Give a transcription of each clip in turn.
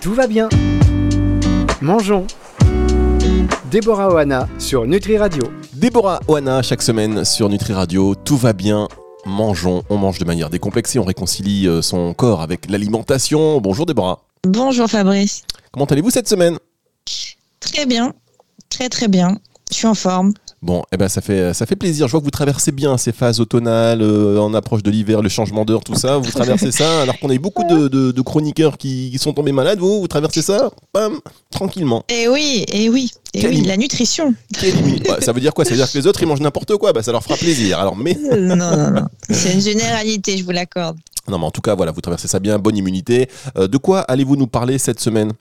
Tout va bien. Mangeons. Déborah Oana sur Nutri Radio. Déborah Oana, chaque semaine sur Nutri Radio, tout va bien. Mangeons, on mange de manière décomplexée, on réconcilie euh, son corps avec l'alimentation. Bonjour Déborah. Bonjour Fabrice. Comment allez-vous cette semaine? Très bien, très très bien. Je suis en forme. Bon, eh ben ça fait ça fait plaisir. Je vois que vous traversez bien ces phases automnales, euh, en approche de l'hiver, le changement d'heure, tout ça. Vous traversez ça, alors qu'on a eu beaucoup de, de- de chroniqueurs qui, qui sont tombés malades. Vous, vous traversez ça, bam, tranquillement. Et oui, et oui, et Quelle oui, la nutrition. Bah, ça veut dire quoi? Ça veut dire que les autres ils mangent n'importe quoi. Bah, ça leur fera plaisir. Alors, mais Euh, non, non, non. C'est une généralité, je vous l'accorde. non, mais en tout cas, voilà, vous traversez ça bien, bonne immunité. Euh, de quoi allez-vous nous parler cette semaine?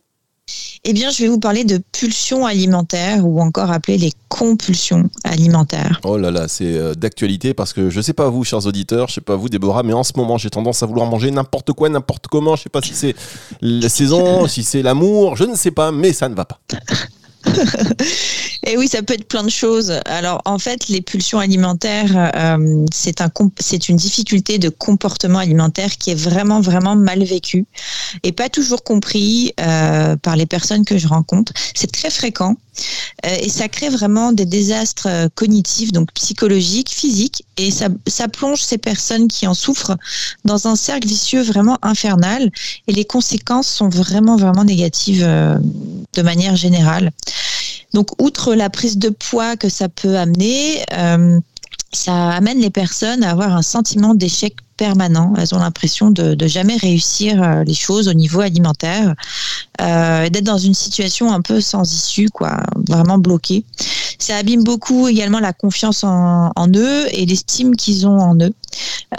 Eh bien, je vais vous parler de pulsions alimentaires ou encore appelées les compulsions alimentaires. Oh là là, c'est euh, d'actualité parce que je sais pas vous, chers auditeurs, je sais pas vous, Déborah, mais en ce moment, j'ai tendance à vouloir manger n'importe quoi, n'importe comment. Je sais pas si c'est la saison, si c'est l'amour, je ne sais pas, mais ça ne va pas. Et oui, ça peut être plein de choses. Alors, en fait, les pulsions alimentaires, euh, c'est un, c'est une difficulté de comportement alimentaire qui est vraiment, vraiment mal vécue et pas toujours compris euh, par les personnes que je rencontre. C'est très fréquent euh, et ça crée vraiment des désastres euh, cognitifs, donc psychologiques, physiques, et ça, ça plonge ces personnes qui en souffrent dans un cercle vicieux vraiment infernal. Et les conséquences sont vraiment, vraiment négatives euh, de manière générale. Donc, outre la prise de poids que ça peut amener, euh, ça amène les personnes à avoir un sentiment d'échec permanent. Elles ont l'impression de, jamais réussir euh, les choses au niveau alimentaire, euh, d'être dans une situation un peu sans issue, quoi, vraiment bloquée. Ça abîme beaucoup également la confiance en, en eux et l'estime qu'ils ont en eux,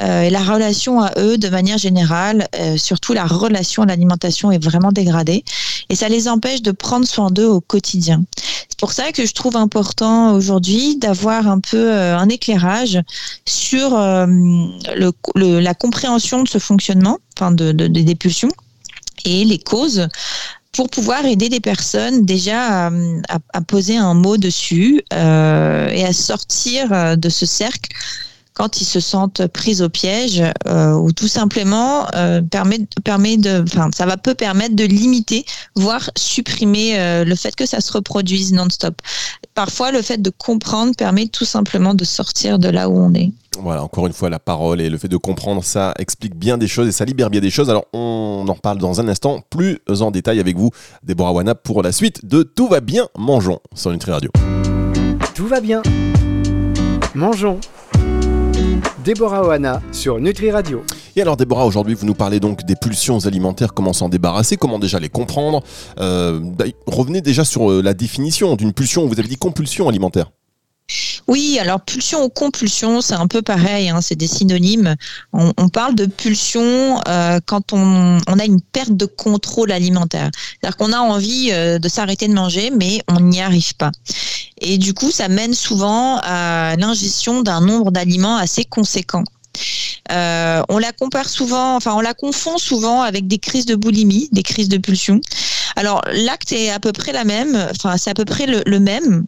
Euh, et la relation à eux de manière générale. euh, surtout la relation à l'alimentation est vraiment dégradée, et ça les empêche de prendre soin d'eux au quotidien. C'est pour ça que je trouve important aujourd'hui d'avoir un peu euh, un éclairage sur euh, le, le- la compréhension de ce fonctionnement, enfin de, de- des pulsions et les causes pour pouvoir aider des personnes déjà à, poser un mot dessus euh, et à sortir euh, de ce cercle quand ils se sentent pris au piège euh, ou tout simplement euh, permet, permet de, enfin, ça va peut permettre de limiter, voire supprimer euh, le fait que ça se reproduise non-stop. Parfois, le fait de comprendre permet tout simplement de sortir de là où on est. Voilà, encore une fois, la parole et le fait de comprendre ça explique bien des choses et ça libère bien des choses. Alors, on en reparle dans un instant plus en détail avec vous, Déborah Wana, pour la suite de Tout va bien, mangeons sur Nutri Radio. Tout va bien. Mangeons. Déborah Oana sur Nutri Radio. Et alors Déborah, aujourd'hui vous nous parlez donc des pulsions alimentaires, comment s'en débarrasser, comment déjà les comprendre. Euh, bah, revenez déjà sur euh, la définition d'une pulsion, vous avez dit compulsion alimentaire. Oui, alors pulsion ou compulsion, c'est un peu pareil, hein, c'est des synonymes. On, parle de pulsion euh, quand on, a une perte de contrôle alimentaire. C'est-à-dire qu'on a envie euh, de s'arrêter de manger, mais on n'y arrive pas. Et du coup, ça mène souvent à l'ingestion d'un nombre d'aliments assez conséquent. Euh, on la compare souvent, enfin on la confond souvent avec des crises de boulimie, des crises de pulsion. Alors l'acte est à peu près la même, enfin c'est à peu près le même,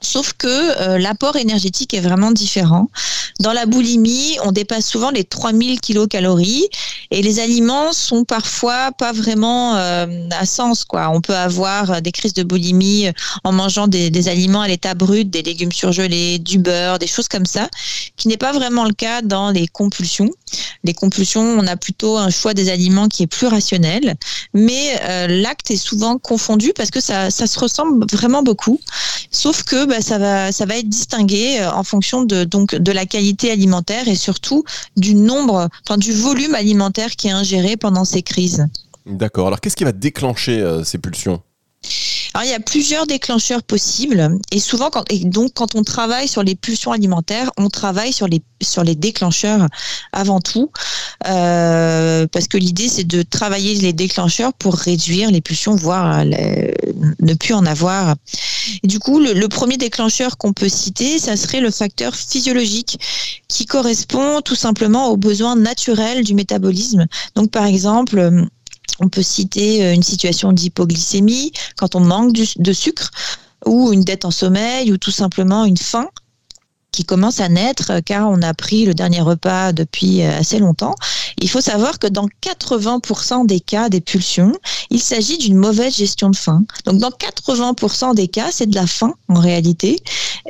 Sauf que euh, l'apport énergétique est vraiment différent. Dans la boulimie, on dépasse souvent les 3000 kilocalories et les aliments sont parfois pas vraiment euh, à sens. Quoi. On peut avoir des crises de boulimie en mangeant des, des aliments à l'état brut, des légumes surgelés, du beurre, des choses comme ça, qui n'est pas vraiment le cas dans les compulsions. Les compulsions, on a plutôt un choix des aliments qui est plus rationnel, mais euh, l'acte est souvent confondu parce que ça, ça se ressemble vraiment beaucoup. Sauf que bah, ça, va, ça va être distingué euh, en fonction de, donc, de la qualité alimentaire et surtout du nombre, enfin, du volume alimentaire qui est ingéré pendant ces crises. D'accord, alors qu'est-ce qui va déclencher euh, ces pulsions? Alors, il y a plusieurs déclencheurs possibles et souvent, quand, donc, quand on travaille sur les pulsions alimentaires, on travaille sur les, sur les déclencheurs avant tout, euh, parce que l'idée, c'est de travailler les déclencheurs pour réduire les pulsions, voire euh, ne plus en avoir. Du coup, le, le premier déclencheur qu'on peut citer, ça serait le facteur physiologique qui correspond tout simplement aux besoins naturels du métabolisme. Donc, par exemple, on peut citer euh, une situation d'hypoglycémie quand on manque de sucre ou une dette en sommeil ou tout simplement une faim qui commence à naître car on a pris le dernier repas depuis assez longtemps. Il faut savoir que dans 80% des cas des pulsions, il s'agit d'une mauvaise gestion de faim. Donc dans 80% des cas, c'est de la faim en réalité.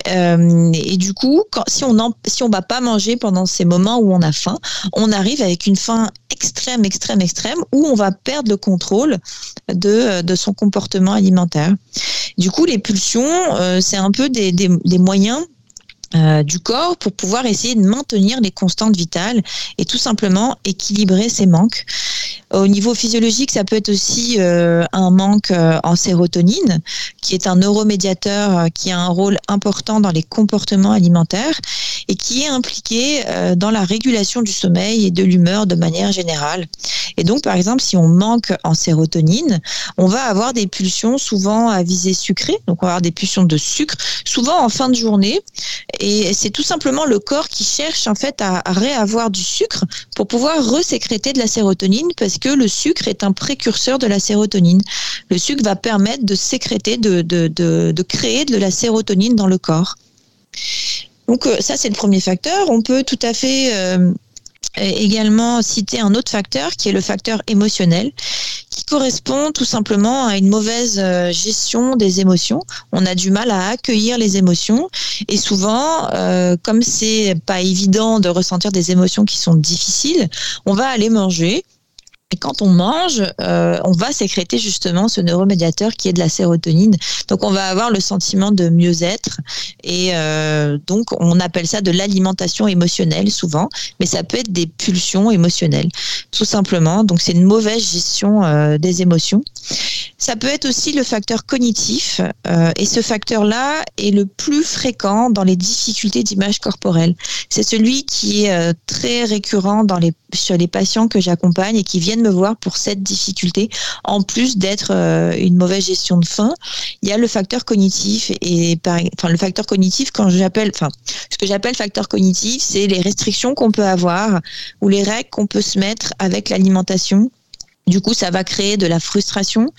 Euh, et du coup, si on ne si on va pas manger pendant ces moments où on a faim, on arrive avec une faim extrême, extrême, extrême, où on va perdre le contrôle de, de son comportement alimentaire. Du coup, les pulsions, euh, c'est un peu des, des moyens euh, du corps pour pouvoir essayer de maintenir les constantes vitales et tout simplement équilibrer ces manques. Au niveau physiologique, ça peut être aussi euh, un manque euh, en sérotonine, qui est un neuromédiateur qui a un rôle important dans les comportements alimentaires et qui est impliqué dans la régulation du sommeil et de l'humeur de manière générale. Et donc, par exemple, si on manque en sérotonine, on va avoir des pulsions souvent à visée sucrée, donc on va avoir des pulsions de sucre, souvent en fin de journée et c'est tout simplement le corps qui cherche en fait à, réavoir du sucre pour pouvoir resécréter de la sérotonine parce que le sucre est un précurseur de la sérotonine. Le sucre va permettre de sécréter, de, créer de la sérotonine dans le corps. Donc euh, ça c'est le premier facteur. On peut tout à fait euh, également citer un autre facteur qui est le facteur émotionnel qui correspond tout simplement à une mauvaise euh, gestion des émotions. On a du mal à accueillir les émotions et souvent, euh, comme c'est pas évident de ressentir des émotions qui sont difficiles, on va aller manger et quand on mange, euh, on va sécréter justement ce neuromédiateur qui est de la sérotonine. Donc on va avoir le sentiment de mieux-être et euh, donc on appelle ça de l'alimentation émotionnelle souvent, mais ça peut être des pulsions émotionnelles, tout simplement. Donc c'est une mauvaise gestion euh, des émotions. Ça peut être aussi le facteur cognitif et ce facteur-là est le plus fréquent dans les difficultés d'image corporelle. C'est celui qui est très récurrent dans les, sur les patients que j'accompagne et qui viennent me voir pour cette difficulté. En plus d'être euh, une mauvaise gestion de faim, il y a le facteur cognitif et enfin le facteur cognitif quand j'appelle, enfin ce que j'appelle facteur cognitif, c'est les restrictions qu'on peut avoir ou les règles qu'on peut se mettre avec l'alimentation du coup, ça va créer de la frustration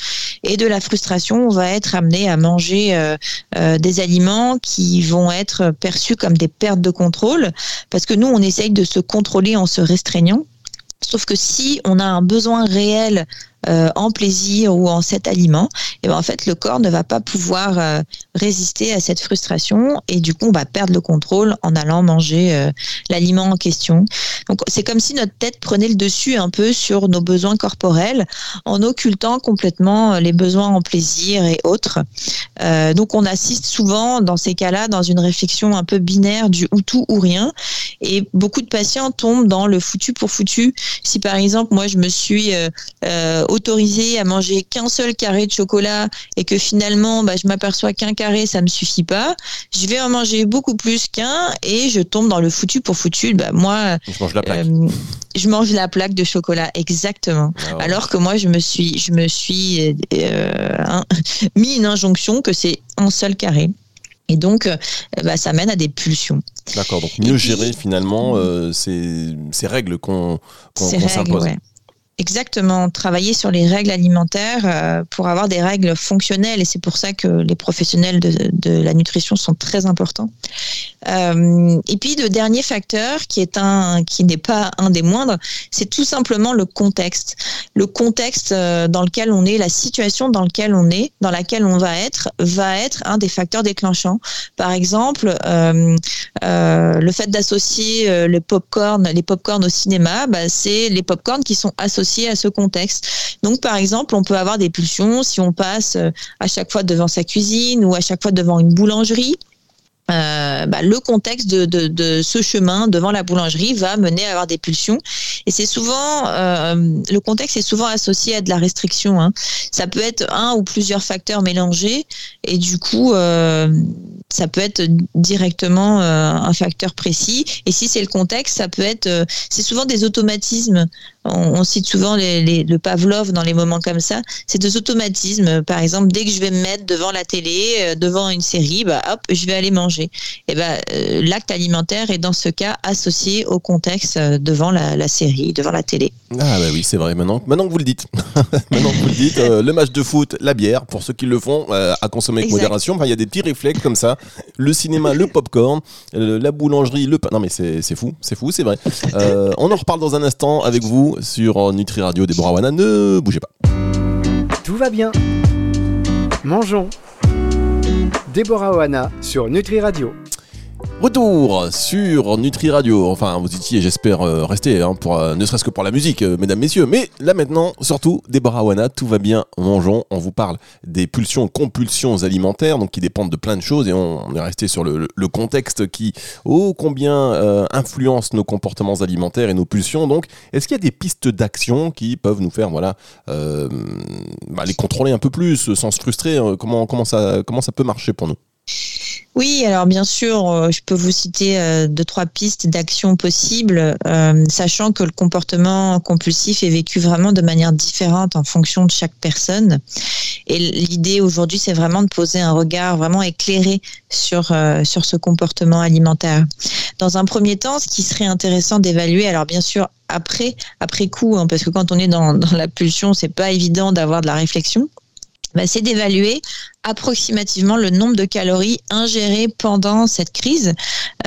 et de la frustration, on va être amené à manger euh, euh, des aliments qui vont être perçus comme des pertes de contrôle parce que nous, on essaye de se contrôler en se restreignant. Sauf que si on a un besoin réel euh, en plaisir ou en cet aliment, et ben en fait le corps ne va pas pouvoir euh, résister à cette frustration et du coup on va perdre le contrôle en allant manger euh, l'aliment en question. Donc c'est comme si notre tête prenait le dessus un peu sur nos besoins corporels en occultant complètement les besoins en plaisir et autres. donc on assiste souvent dans ces cas-là dans une réflexion un peu binaire du ou tout ou rien et beaucoup de patients tombent dans le foutu pour foutu. Si par exemple moi je me suis autorisé à manger qu'un seul carré de chocolat et que finalement bah, je m'aperçois qu'un carré ça me suffit pas, je vais en manger beaucoup plus qu'un et je tombe dans le foutu pour foutu. Bah, moi, je mange la plaque. Euh, je mange la plaque de chocolat exactement. Ah Alors que moi je me suis je me suis euh, mis une injonction que c'est un seul carré. Et donc, euh, bah, ça mène à des pulsions. D'accord, donc mieux gérer finalement ces, ces, règles qu'on s'impose. Exactement, travailler sur les règles alimentaires euh, pour avoir des règles fonctionnelles et c'est pour ça que les professionnels de, la nutrition sont très importants. Euh, et puis le dernier facteur qui est un qui n'est pas un des moindres, c'est tout simplement le contexte, le contexte euh, dans lequel on est, la situation dans laquelle on est, dans laquelle on va être, va être un des facteurs déclenchants. Par exemple, le fait d'associer le popcorn, les popcorn au cinéma, bah, c'est les popcorn qui sont associés à ce contexte. Donc, par exemple, on peut avoir des pulsions si on passe euh, à chaque fois devant sa cuisine ou à chaque fois devant une boulangerie. Euh, bah, le contexte de, ce chemin devant la boulangerie va mener à avoir des pulsions. Et c'est souvent, euh, le contexte est souvent associé à de la restriction. Hein. Ça peut être un ou plusieurs facteurs mélangés. Et du coup, ça peut être directement un facteur précis. Et si c'est le contexte, ça peut être, c'est souvent des automatismes on, cite souvent le Pavlov dans les moments comme ça, c'est des automatismes. Par exemple, dès que je vais me mettre devant la télé, euh, devant une série, bah, hop, je vais aller manger. Et ben, l'acte alimentaire est dans ce cas associé au contexte devant la, série, devant la télé. Ah bah oui, c'est vrai. Maintenant, maintenant que vous le dites, maintenant que vous le dites, le match de foot, la bière, pour ceux qui le font, à consommer avec modération. il y a des petits réflexes comme ça. Le cinéma, le popcorn, la boulangerie, le pain. Non mais c'est fou, c'est fou, c'est vrai. on en reparle dans un instant avec vous sur Nutri Radio. Déborah Wana, ne bougez pas. Tout va bien. Mangeons. Déborah Oana sur Nutri Radio. Retour sur Nutri Radio. Enfin, vous étiez, j'espère, euh, hein, pour, euh, ne serait-ce que pour la musique, euh, mesdames, messieurs. Mais là maintenant, surtout, Déborah Wana, tout va bien, mangeons. On vous parle des pulsions, compulsions alimentaires, donc qui dépendent de plein de choses. Et on, est resté sur le, contexte qui, ô combien, influence nos comportements alimentaires et nos pulsions. Donc, est-ce qu'il y a des pistes d'action qui peuvent nous faire, voilà, bah, les contrôler un peu plus, sans se frustrer comment, comment, ça, comment ça peut marcher pour nous? Oui, alors bien sûr, euh, je peux vous citer euh, deux, trois pistes d'action possibles, euh, sachant que le comportement compulsif est vécu vraiment de manière différente en fonction de chaque personne. Et l'idée aujourd'hui, c'est vraiment de poser un regard vraiment éclairé sur, ce comportement alimentaire. Dans un premier temps, ce qui serait intéressant d'évaluer, alors bien sûr, après, après coup, hein, parce que quand on est dans, dans la pulsion, c'est pas évident d'avoir de la réflexion. Bah, c'est d'évaluer approximativement le nombre de calories ingérées pendant cette crise,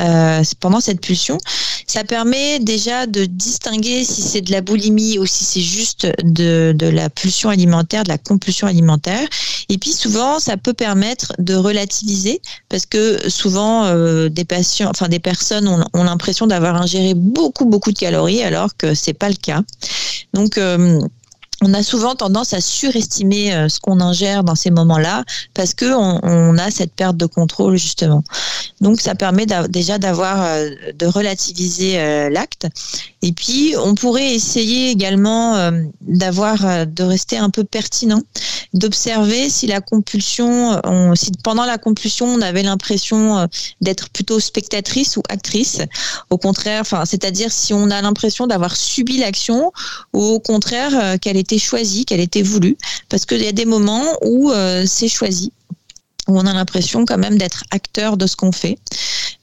euh, pendant cette pulsion. Ça permet déjà de distinguer si c'est de la boulimie ou si c'est juste de, de, la pulsion alimentaire, de la compulsion alimentaire. Et puis souvent, ça peut permettre de relativiser parce que souvent euh, des patients, enfin des personnes ont, ont l'impression d'avoir ingéré beaucoup beaucoup de calories alors que c'est pas le cas. Donc euh, on a souvent tendance à surestimer euh, ce qu'on ingère dans ces moments-là parce que on, a cette perte de contrôle justement. Donc ça permet déjà d'avoir euh, de relativiser euh, l'acte. Et puis on pourrait essayer également d'avoir de rester un peu pertinent, d'observer si la compulsion, si pendant la compulsion on avait l'impression d'être plutôt spectatrice ou actrice. Au contraire, enfin c'est-à-dire si on a l'impression d'avoir subi l'action ou au contraire qu'elle était choisie, qu'elle était voulue, parce qu'il y a des moments où euh, c'est choisi où on a l'impression quand même d'être acteur de ce qu'on fait.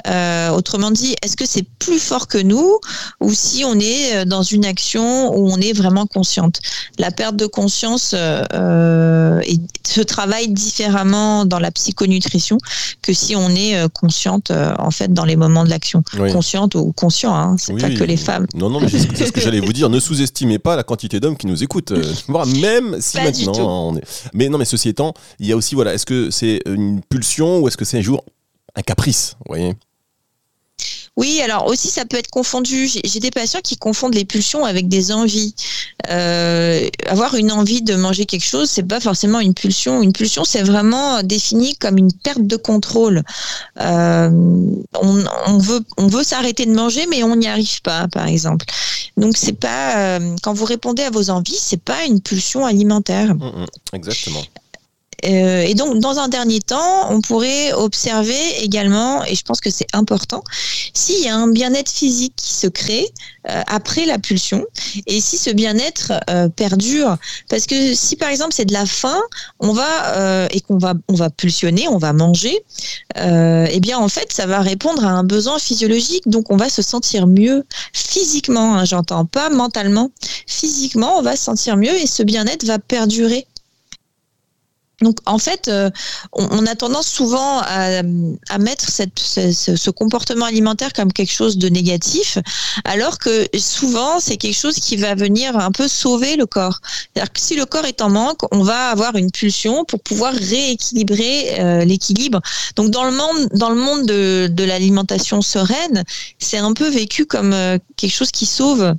Euh, autrement dit, est-ce que c'est plus fort que nous ou si on est euh, dans une action où on est vraiment consciente? La perte de conscience euh, se travaille différemment dans la psychonutrition que si on est consciente en fait dans les moments de l'action. Consciente ou conscient, hein, c'est pas que les femmes. Non, non, mais c'est ce que j'allais vous dire. Ne sous-estimez pas la quantité d'hommes qui nous écoutent. même si maintenant on est. Mais non, mais ceci étant, il y a aussi voilà, est-ce que c'est une pulsion ou est-ce que c'est un jour un caprice, vous voyez? Oui, alors aussi ça peut être confondu. J'ai des patients qui confondent les pulsions avec des envies. Euh, avoir une envie de manger quelque chose, c'est pas forcément une pulsion. Une pulsion, c'est vraiment défini comme une perte de contrôle. Euh, on, veut, on veut s'arrêter de manger, mais on n'y arrive pas, par exemple. Donc c'est pas euh, quand vous répondez à vos envies, c'est pas une pulsion alimentaire. Mmh, mmh, exactement. Euh, et donc, dans un dernier temps, on pourrait observer également, et je pense que c'est important, s'il y a un bien-être physique qui se crée euh, après la pulsion, et si ce bien-être euh, perdure. Parce que si par exemple c'est de la faim, on va et qu'on va on va pulsionner, on va manger, eh bien en fait ça va répondre à un besoin physiologique, donc on va se sentir mieux physiquement. Hein, J'entends pas mentalement, physiquement on va se sentir mieux et ce bien-être va perdurer. Donc en fait, euh, on, a tendance souvent à, mettre ce, comportement alimentaire comme quelque chose de négatif, alors que souvent c'est quelque chose qui va venir un peu sauver le corps. C'est-à-dire que si le corps est en manque, on va avoir une pulsion pour pouvoir rééquilibrer euh, l'équilibre. Donc dans le monde, dans le monde de, l'alimentation sereine, c'est un peu vécu comme euh, quelque chose qui sauve.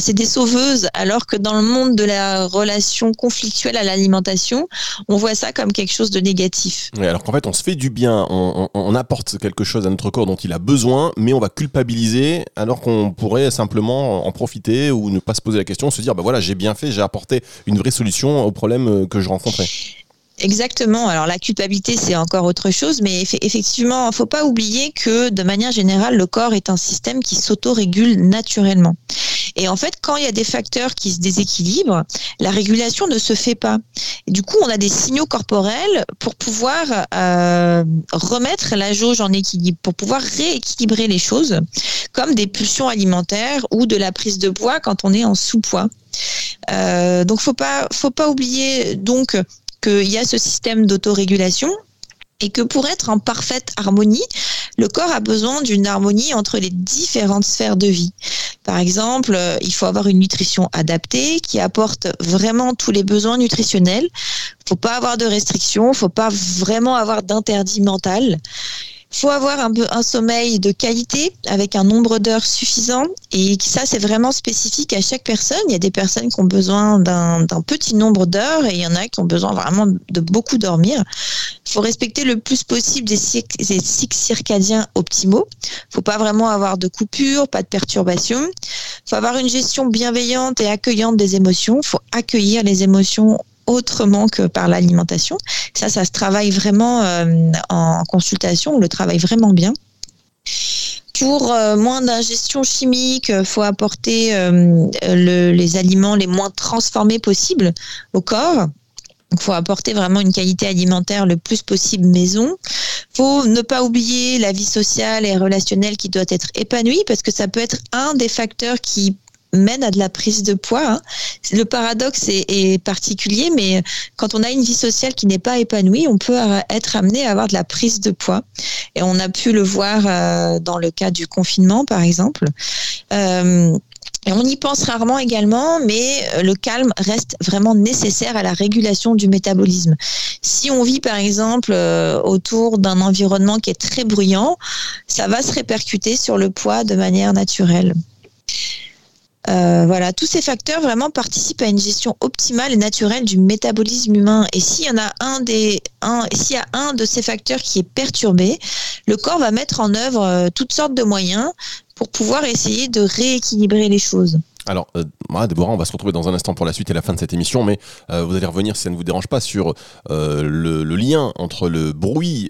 c'est des sauveuses, alors que dans le monde de la relation conflictuelle à l'alimentation, on voit ça comme quelque chose de négatif. Alors qu'en fait, on se fait du bien, on, apporte quelque chose à notre corps dont il a besoin, mais on va culpabiliser alors qu'on pourrait simplement en profiter ou ne pas se poser la question, se dire, bah voilà, j'ai bien fait, j'ai apporté une vraie solution au problème euh, que je rencontrais. Exactement. Alors la culpabilité, c'est encore autre chose, mais effectivement, il ne faut pas oublier que de manière générale, le corps est un système qui s'auto-régule naturellement. Et en fait, quand il y a des facteurs qui se déséquilibrent, la régulation ne se fait pas. du coup, on a des signaux corporels pour pouvoir euh, remettre la jauge en équilibre, pour pouvoir rééquilibrer les choses, comme des pulsions alimentaires ou de la prise de poids quand on est en sous-poids. Euh, donc, faut pas, faut pas oublier donc qu'il y a ce système d'autorégulation et que pour être en parfaite harmonie, le corps a besoin d'une harmonie entre les différentes sphères de vie. Par exemple, euh, il faut avoir une nutrition adaptée qui apporte vraiment tous les besoins nutritionnels. Faut pas avoir de restrictions, faut pas vraiment avoir d'interdit mental faut avoir un, un sommeil de qualité avec un nombre d'heures suffisant. Et ça, c'est vraiment spécifique à chaque personne. Il y a des personnes qui ont besoin d'un petit nombre d'heures et il y en a qui ont besoin vraiment de beaucoup dormir. Il faut respecter le plus possible des cycles, circadiens optimaux. Faut pas vraiment avoir de coupures, pas de perturbations. Faut avoir une gestion bienveillante et accueillante des émotions. Faut accueillir les émotions autrement que par l'alimentation. Ça, ça se travaille vraiment euh, en consultation, on le travaille vraiment bien. Pour euh, moins d'ingestion chimique, il euh, faut apporter les aliments les moins transformés possibles au corps. Il faut apporter vraiment une qualité alimentaire le plus possible maison. faut ne pas oublier la vie sociale et relationnelle qui doit être épanouie parce que ça peut être un des facteurs qui mène à de la prise de poids. Hein. Le paradoxe est, particulier, mais quand on a une vie sociale qui n'est pas épanouie, on peut être amené à avoir de la prise de poids. Et on a pu le voir euh, dans le cas du confinement, par exemple. Euh, et on y pense rarement également, mais le calme reste vraiment nécessaire à la régulation du métabolisme. Si on vit par exemple euh, autour d'un environnement qui est très bruyant, ça va se répercuter sur le poids de manière naturelle. Euh, voilà, tous ces facteurs vraiment participent à une gestion optimale et naturelle du métabolisme humain. Et s'il y en a un des, un, s'il y a un de ces facteurs qui est perturbé, le corps va mettre en œuvre euh, toutes sortes de moyens pour pouvoir essayer de rééquilibrer les choses. Alors, euh, Déborah, on va se retrouver dans un instant pour la suite et la fin de cette émission, mais euh, vous allez revenir, si ça ne vous dérange pas, sur euh, le, lien entre le bruit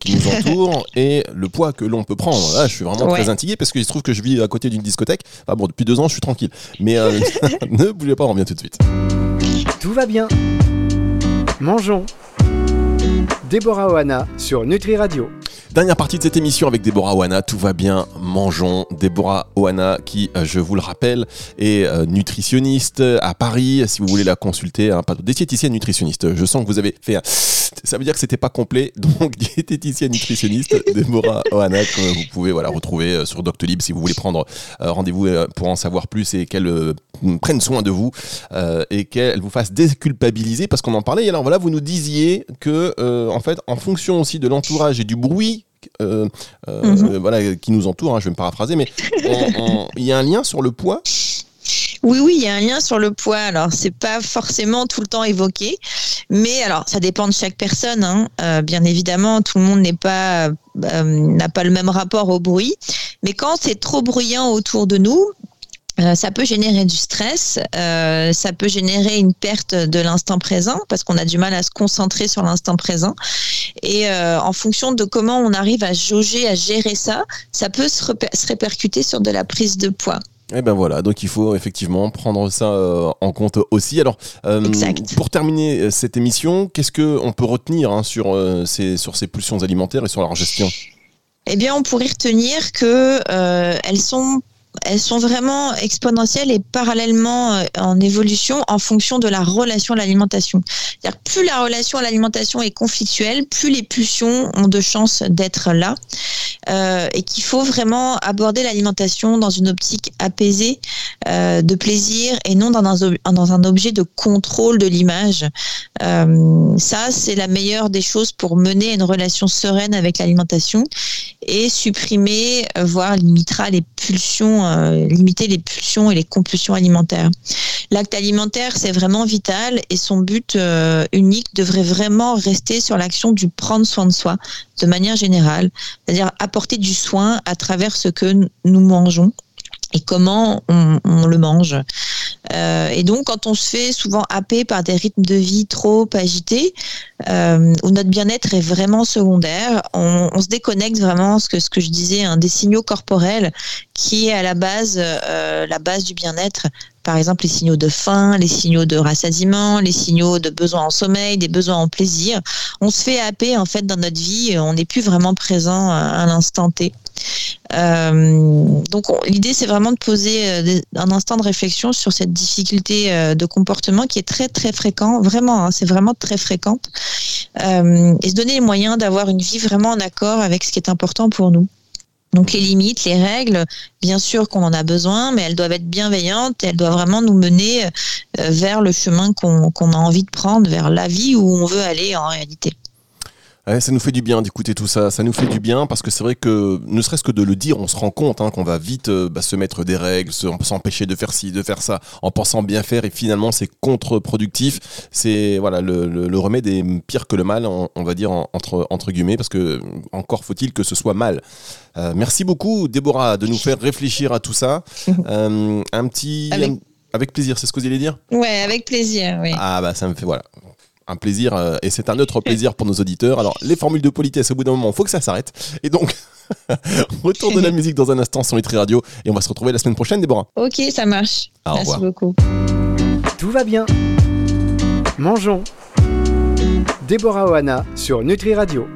qui nous entoure et le poids que l'on peut prendre. Là, je suis vraiment très intrigué parce qu'il se trouve que je vis à côté d'une discothèque. Enfin bon, depuis deux ans, je suis tranquille. Mais ne bougez pas, on revient tout de suite. Tout va bien. Mangeons. Déborah Oana sur Nutri Radio. Dernière partie de cette émission avec Déborah Oana, tout va bien, mangeons. Déborah Oana qui, euh, je vous le rappelle, est euh, nutritionniste à Paris, si vous voulez la consulter, hein, diététicienne nutritionniste. Je sens que vous avez fait un... Ça veut dire que c'était pas complet, donc diététicienne nutritionniste, Déborah Oana, que vous pouvez voilà, retrouver euh, sur Doctolib si vous voulez prendre rendez-vous pour en savoir plus et qu'elle prenne soin de vous et qu'elle vous fasse déculpabiliser parce qu'on en parlait. Et alors voilà, vous nous disiez que, en fait, en fonction aussi de l'entourage et du bruit euh, euh, mhm. voilà, qui nous entoure, hein, je vais me paraphraser, mais il y a un lien sur le poids? Oui, oui, il y a un lien sur le poids. Alors, c'est pas forcément tout le temps évoqué, mais alors ça dépend de chaque personne. Hein. Euh, bien évidemment, tout le monde n'est pas n'a pas le même rapport au bruit. Mais quand c'est trop bruyant autour de nous, euh, ça peut générer du stress, euh, ça peut générer une perte de l'instant présent parce qu'on a du mal à se concentrer sur l'instant présent. Et euh, en fonction de comment on arrive à jauger, à gérer ça, ça peut se, répercuter sur de la prise de poids. Et eh ben voilà, donc il faut effectivement prendre ça en compte aussi. Alors, pour terminer cette émission, qu'est-ce que on peut retenir hein, sur ces sur ces pulsions alimentaires et sur leur gestion? Eh bien, on pourrait retenir que elles sont elles sont vraiment exponentielles et parallèlement euh, en évolution en fonction de la relation à l'alimentation. Plus la relation à l'alimentation est conflictuelle, plus les pulsions ont de chances d'être là. Euh, et qu'il faut vraiment aborder l'alimentation dans une optique apaisée, euh, de plaisir et non dans un, dans un objet de contrôle de l'image. ça, c'est la meilleure des choses pour mener une relation sereine avec l'alimentation et supprimer, voire limitera les pulsions euh, limiter les pulsions et les compulsions alimentaires. L'acte alimentaire, c'est vraiment vital et son but euh, unique devrait vraiment rester sur l'action du prendre soin de soi de manière générale, c'est-à-dire apporter du soin à travers ce que nous mangeons et comment on, le mange. Euh, et donc, quand on se fait souvent happer par des rythmes de vie trop agités, euh, où notre bien-être est vraiment secondaire, on, se déconnecte vraiment, ce que, ce que je disais, hein, des signaux corporels qui est à la base, euh, la base du bien-être par exemple les signaux de faim, les signaux de rassasiement, les signaux de besoin en sommeil, des besoins en plaisir. On se fait happer en fait dans notre vie, on n'est plus vraiment présent à l'instant T. Euh, donc l'idée c'est vraiment de poser euh, un instant de réflexion sur cette difficulté euh, de comportement qui est très très fréquent, vraiment, hein, c'est vraiment très fréquente, euh, et se donner les moyens d'avoir une vie vraiment en accord avec ce qui est important pour nous. Donc les limites, les règles, bien sûr qu'on en a besoin, mais elles doivent être bienveillantes, elles doivent vraiment nous mener euh, vers le chemin qu'on a envie de prendre, vers la vie où on veut aller en réalité. Ouais, ça nous fait du bien d'écouter tout ça. Ça nous fait du bien parce que c'est vrai que, ne serait-ce que de le dire, on se rend compte hein, qu'on va vite euh, bah, se mettre des règles, s'empêcher de faire ci, de faire ça, en pensant bien faire, et finalement c'est contre-productif. C'est voilà, le, le, le, remède est pire que le mal, on, on va dire entre entre guillemets, parce que encore faut-il que ce soit mal. Euh, merci beaucoup, Déborah, de nous faire réfléchir à tout ça. Euh, un petit. Avec plaisir, c'est ce que vous allez dire? Ouais, avec plaisir, oui. Ah bah ça me fait voilà un plaisir euh, et c'est un autre plaisir pour nos auditeurs. Alors les formules de politesse au bout d'un moment, il faut que ça s'arrête. Et donc retour de la musique dans un instant sur Nutri Radio et on va se retrouver la semaine prochaine Déborah. Ok, ça marche. Au Merci revoir. beaucoup. Tout va bien. Mangeons. Déborah Oana sur Nutri Radio.